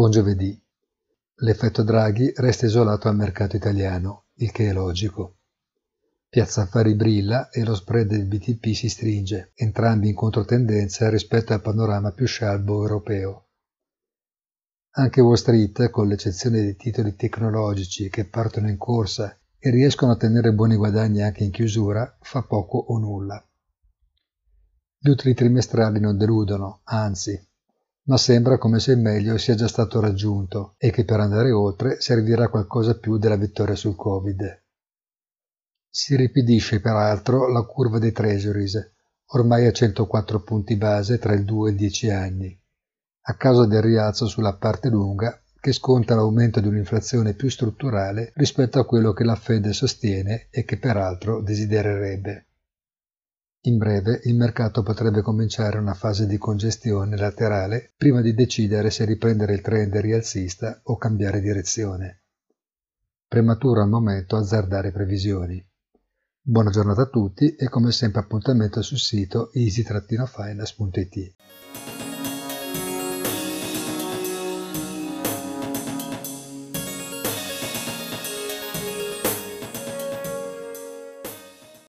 Buon giovedì. L'effetto Draghi resta isolato al mercato italiano, il che è logico. Piazza Affari brilla e lo spread del BTP si stringe, entrambi in controtendenza rispetto al panorama più scialbo europeo. Anche Wall Street, con l'eccezione dei titoli tecnologici che partono in corsa e riescono a tenere buoni guadagni anche in chiusura, fa poco o nulla. Gli utili trimestrali non deludono, anzi, ma sembra come se il meglio sia già stato raggiunto e che per andare oltre servirà qualcosa più della vittoria sul Covid. Si ripidisce peraltro la curva dei treasuries, ormai a 104 punti base tra il 2 e il 10 anni, a causa del rialzo sulla parte lunga che sconta l'aumento di un'inflazione più strutturale rispetto a quello che la Fed sostiene e che peraltro desidererebbe. In breve il mercato potrebbe cominciare una fase di congestione laterale prima di decidere se riprendere il trend rialzista o cambiare direzione. Prematuro al momento azzardare previsioni. Buona giornata a tutti e come sempre appuntamento sul sito easy-finance.it.